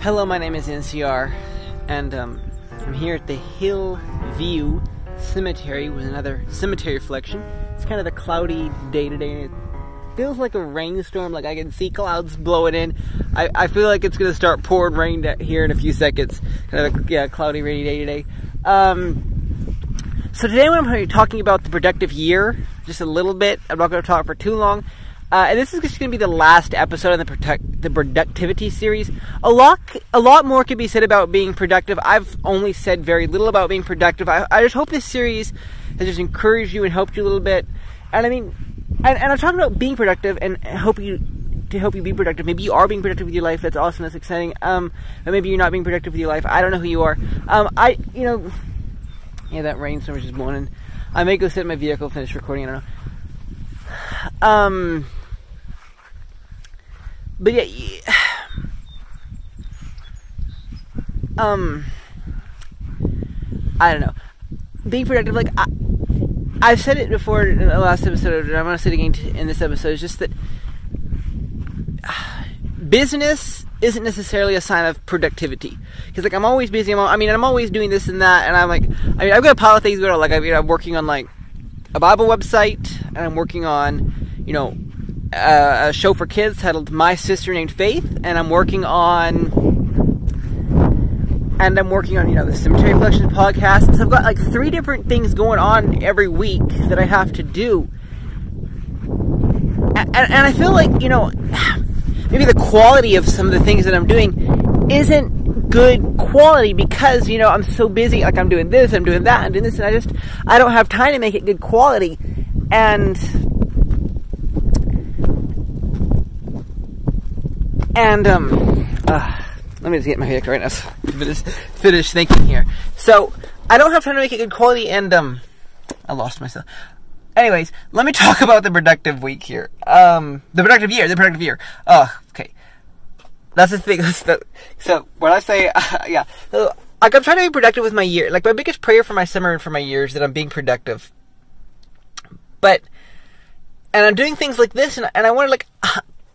Hello, my name is NCR, and um, I'm here at the Hillview Cemetery with another cemetery reflection. It's kind of a cloudy day today, and it feels like a rainstorm. Like I can see clouds blowing in. I, I feel like it's to start pouring rain here in a few seconds. Kind of a yeah, cloudy, rainy day today. Um, so today I'm going to be talking about the productive year, just a little bit. I'm not going to talk for too long. Uh, and this is just going to be the last episode in the the productivity series. A lot, a lot more could be said about being productive. I've only said very little about being productive. I, I just hope this series has just encouraged you and helped you a little bit. And I mean, and, and I'm talking about being productive and hope you to help you be productive. Maybe you are being productive with your life. That's awesome. That's exciting. Um, but maybe you're not being productive with your life. I don't know who you are. Um, I, you know, yeah, that rainstorm is just blowing. I may go sit in my vehicle, finish recording. I don't know. Um but yeah, yeah um, I don't know. Being productive, like I, I've said it before in the last episode, and I'm going to say it again in this episode. Is just that business isn't necessarily a sign of productivity because like I'm always busy. I'm, I mean, I'm always doing this and that, and I'm like, I mean, I've got a pile of things going on. Like I mean, I'm working on like a Bible website, and I'm working on, you know, uh, a show for kids titled My Sister Named Faith, and I'm working on and I'm working on you know the Cemetery Reflections podcast. So I've got like three different things going on every week that I have to do, and, and I feel like you know maybe the quality of some of the things that I'm doing isn't good quality because you know I'm so busy. Like I'm doing this, I'm doing that, I'm doing this, and I just I don't have time to make it good quality, and And, um, uh, let me just get my haircut right now finish, finish thinking here. So, I don't have time to make it good quality and, um, I lost myself. Anyways, let me talk about the productive week here. Um, the productive year, the productive year. Uh, okay. That's the thing. So, when I say, uh, yeah. So, like, I'm trying to be productive with my year. Like, my biggest prayer for my summer and for my year is that I'm being productive. But, and I'm doing things like this, and, and I want to, like,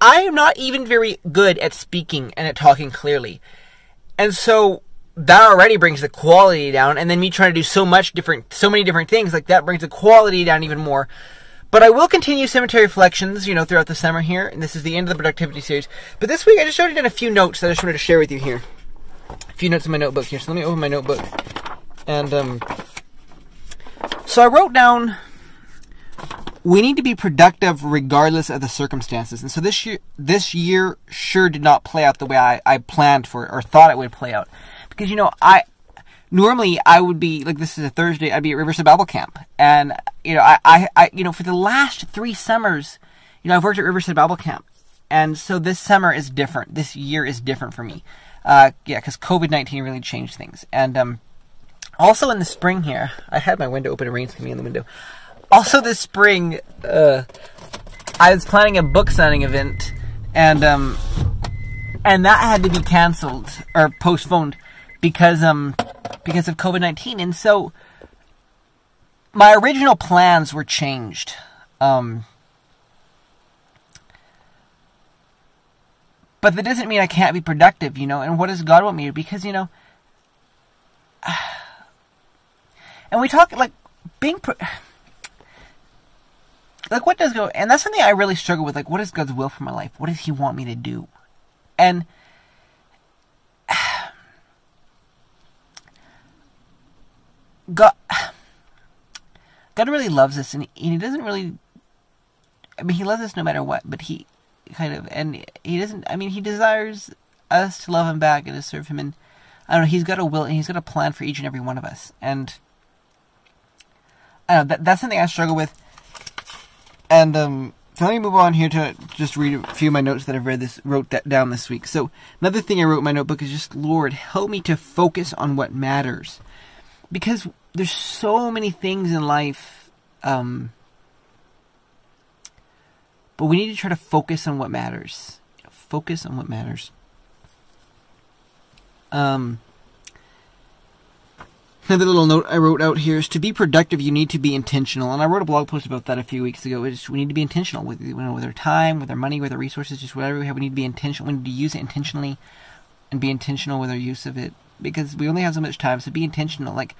I am not even very good at speaking and at talking clearly. And so that already brings the quality down. And then me trying to do so much different, so many different things, like that brings the quality down even more. But I will continue cemetery reflections, you know, throughout the summer here. And this is the end of the productivity series. But this week I just wrote down a few notes that I just wanted to share with you here. A few notes in my notebook here. So let me open my notebook. And, um, so I wrote down we need to be productive regardless of the circumstances. And so this year, this year sure did not play out the way I, I planned for or thought it would play out. Because, you know, I, normally I would be, like this is a Thursday, I'd be at Riverside Bible Camp. And, you know, I, I, I, you know, for the last three summers, you know, I've worked at Riverside Bible Camp. And so this summer is different. This year is different for me. Uh, yeah, because COVID-19 really changed things. And, um, also in the spring here, I had my window open, it rain's coming in the window also this spring, uh, I was planning a book signing event, and um, and that had to be canceled or postponed because um because of COVID nineteen, and so my original plans were changed. Um, but that doesn't mean I can't be productive, you know. And what does God want me to? Because you know, and we talk like being. Pro- like what does go and that's something I really struggle with. Like what is God's will for my life? What does He want me to do? And God, God really loves us, and he, doesn't really. I mean, He loves us no matter what, but He kind of, and He doesn't. I mean, He desires us to love Him back and to serve Him, and I don't know. He's got a will, and He's got a plan for each and every one of us, and I don't know. That, that's something I struggle with and um, so let me move on here to just read a few of my notes that I've read this wrote that down this week. So another thing I wrote in my notebook is just Lord, help me to focus on what matters, because there's so many things in life, um, but we need to try to focus on what matters. Focus on what matters. Um, Another little note I wrote out here is to be productive, you need to be intentional. And I wrote a blog post about that a few weeks ago. It's, we need to be intentional with, you know, with our time, with our money, with our resources, just whatever we have. We need to be intentional. We need to use it intentionally. and be intentional with our use of it because we only have so much time. So be intentional, like,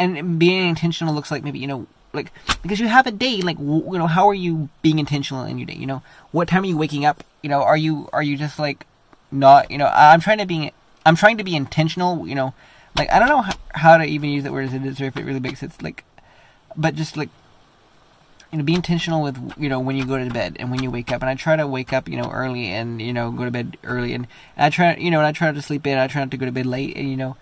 and being intentional looks like maybe you know, like because you have a day, like you know, how are you being intentional in your day? You know, what time are you waking up? You know, are you are you just like not? You know, I'm trying to be I'm trying to be intentional. You know, like I don't know how, to even use that word as it is or if it really makes sense. Like, but just like you know, be intentional with you know when you go to bed and when you wake up. And I try to wake up you know early and you know go to bed early, and, and I try you know and I try not to sleep in. I try not to go to bed late, and you know,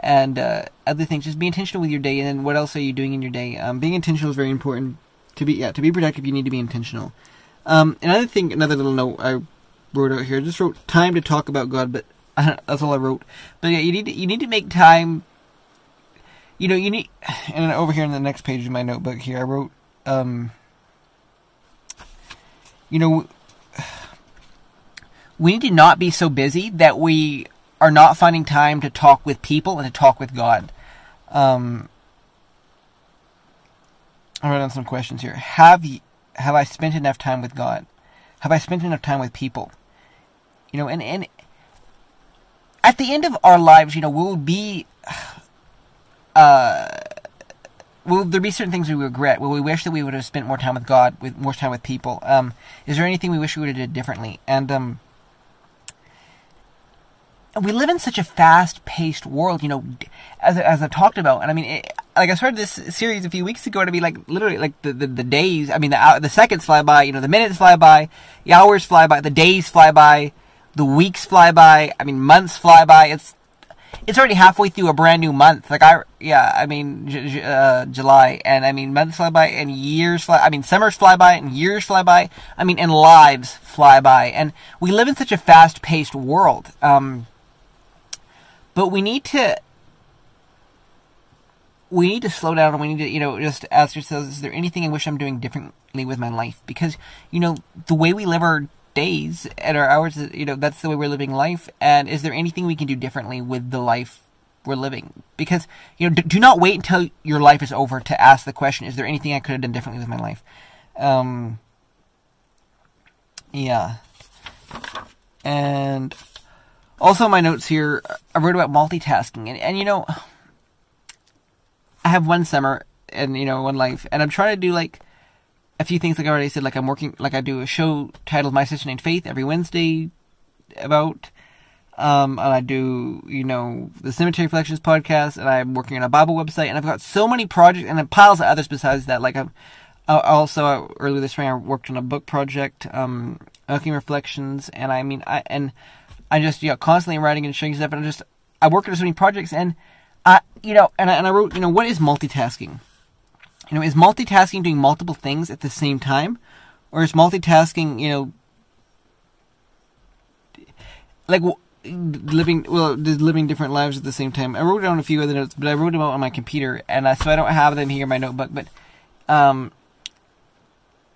and uh, other things. Just be intentional with your day, and then what else are you doing in your day? Um, being intentional is very important. To be yeah, to be productive, you need to be intentional. Um, another thing, another little note I wrote out here. I just wrote time to talk about God, but that's all I wrote. But yeah, you need to, you need to make time. You know, you need, and over here in the next page of my notebook here, I wrote um, you know, we need to not be so busy that we are not finding time to talk with people and to talk with God. Um, I wrote down some questions here. Have you, have I spent enough time with God? Have I spent enough time with people? You know, and and at the end of our lives, you know, we'll be uh will there be certain things we regret? Will we wish that we would have spent more time with God, with more time with people? Um, is there anything we wish we would have did differently? And um, we live in such a fast-paced world, you know, as as I've talked about. And I mean, it, like I started this series a few weeks ago, to be like literally like the, the, the days. I mean, the the seconds fly by, you know, the minutes fly by, the hours fly by, the days fly by, the weeks fly by. I mean, months fly by. It's it's already halfway through a brand new month. Like I, yeah, I mean, j- j- uh, July, and I mean, months fly by, and years fly. I mean, summers fly by, and years fly by. I mean, and lives fly by, and we live in such a fast-paced world. Um, but we need to, we need to slow down, and we need to, you know, just ask ourselves: Is there anything I wish I'm doing differently with my life? Because you know, the way we live our days and our hours you know that's the way we're living life. And is there anything we can do differently with the life we're living? Because you know do, do not wait until your life is over to ask the question is there anything i could have done differently with my life? Um yeah. And also my notes here i wrote about multitasking. And, and you know i have one summer and you know one life. And i'm trying to do like a few things like I already said, like I'm working, like I do a show titled My Sister Named Faith every Wednesday about, um, and I do, you know, the Cemetery Reflections podcast, and I'm working on a Bible website, and I've got so many projects, and then piles of others besides that. Like I'm, also earlier this spring I worked on a book project, um, Alchemy Reflections, and I mean, I and I just you know constantly writing and showing stuff, and I just I work on so many projects, and I, you know, and I, and I wrote, you know, what is multitasking? You know, is multitasking doing multiple things at the same time? Or is multitasking, you know, like living, well, living different lives at the same time? I wrote down a few other notes, but I wrote them out on my computer, and I, so I don't have them here in my notebook, but, um,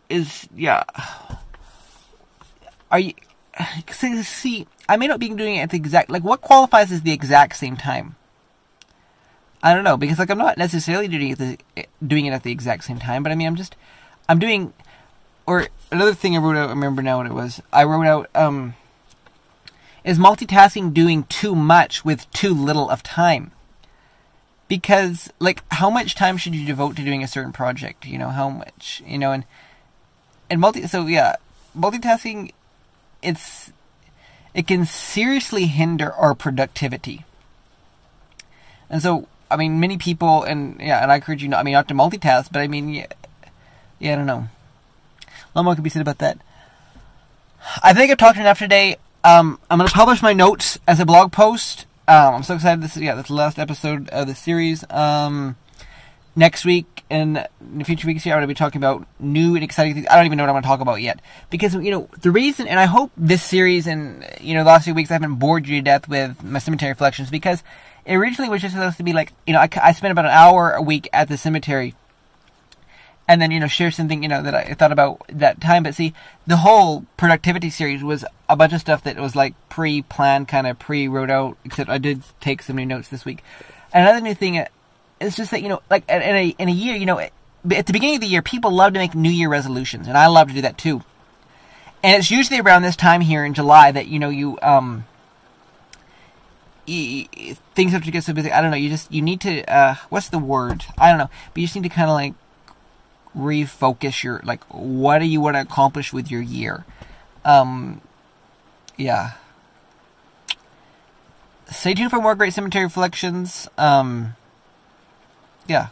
is, yeah. Are you, see, I may not be doing it at the exact, like, what qualifies as the exact same time? I don't know because like I'm not necessarily doing it the, doing it at the exact same time, but I mean I'm just I'm doing or another thing I wrote out. I remember now what it was. I wrote out um is multitasking doing too much with too little of time? Because like how much time should you devote to doing a certain project? You know how much you know and and multi so yeah multitasking it's it can seriously hinder our productivity. And so I mean, many people, and yeah, and I encourage you, not, I mean, not to multitask, but I mean, yeah, yeah, I don't know. A lot more could be said about that. I think I've talked enough today. Um, I'm going to publish my notes as a blog post. Um, I'm so excited. This is yeah, this is the last episode of the series. Um, next week and in the future weeks here, I'm going to be talking about new and exciting things. I don't even know what I'm going to talk about yet because you know the reason, and I hope this series and you know the last few weeks I haven't bored you to death with my cemetery reflections because it originally was just supposed to be like, you know, I, I spent about an hour a week at the cemetery and then, you know, share something, you know, that I thought about that time. But see, the whole productivity series was a bunch of stuff that was like pre planned, kind of pre wrote out, except I did take some new notes this week. Another new thing is just that, you know, like in a, in a year, you know, at the beginning of the year, people love to make New Year resolutions, and I love to do that too. And it's usually around this time here in July that, you know, you, um, things have to get so busy. I don't know. You just you need to. Uh, what's the word? I don't know. But you just need to kind of like refocus your like what do you want to accomplish with your year. Um, yeah. Stay tuned for more great cemetery reflections. Um, yeah.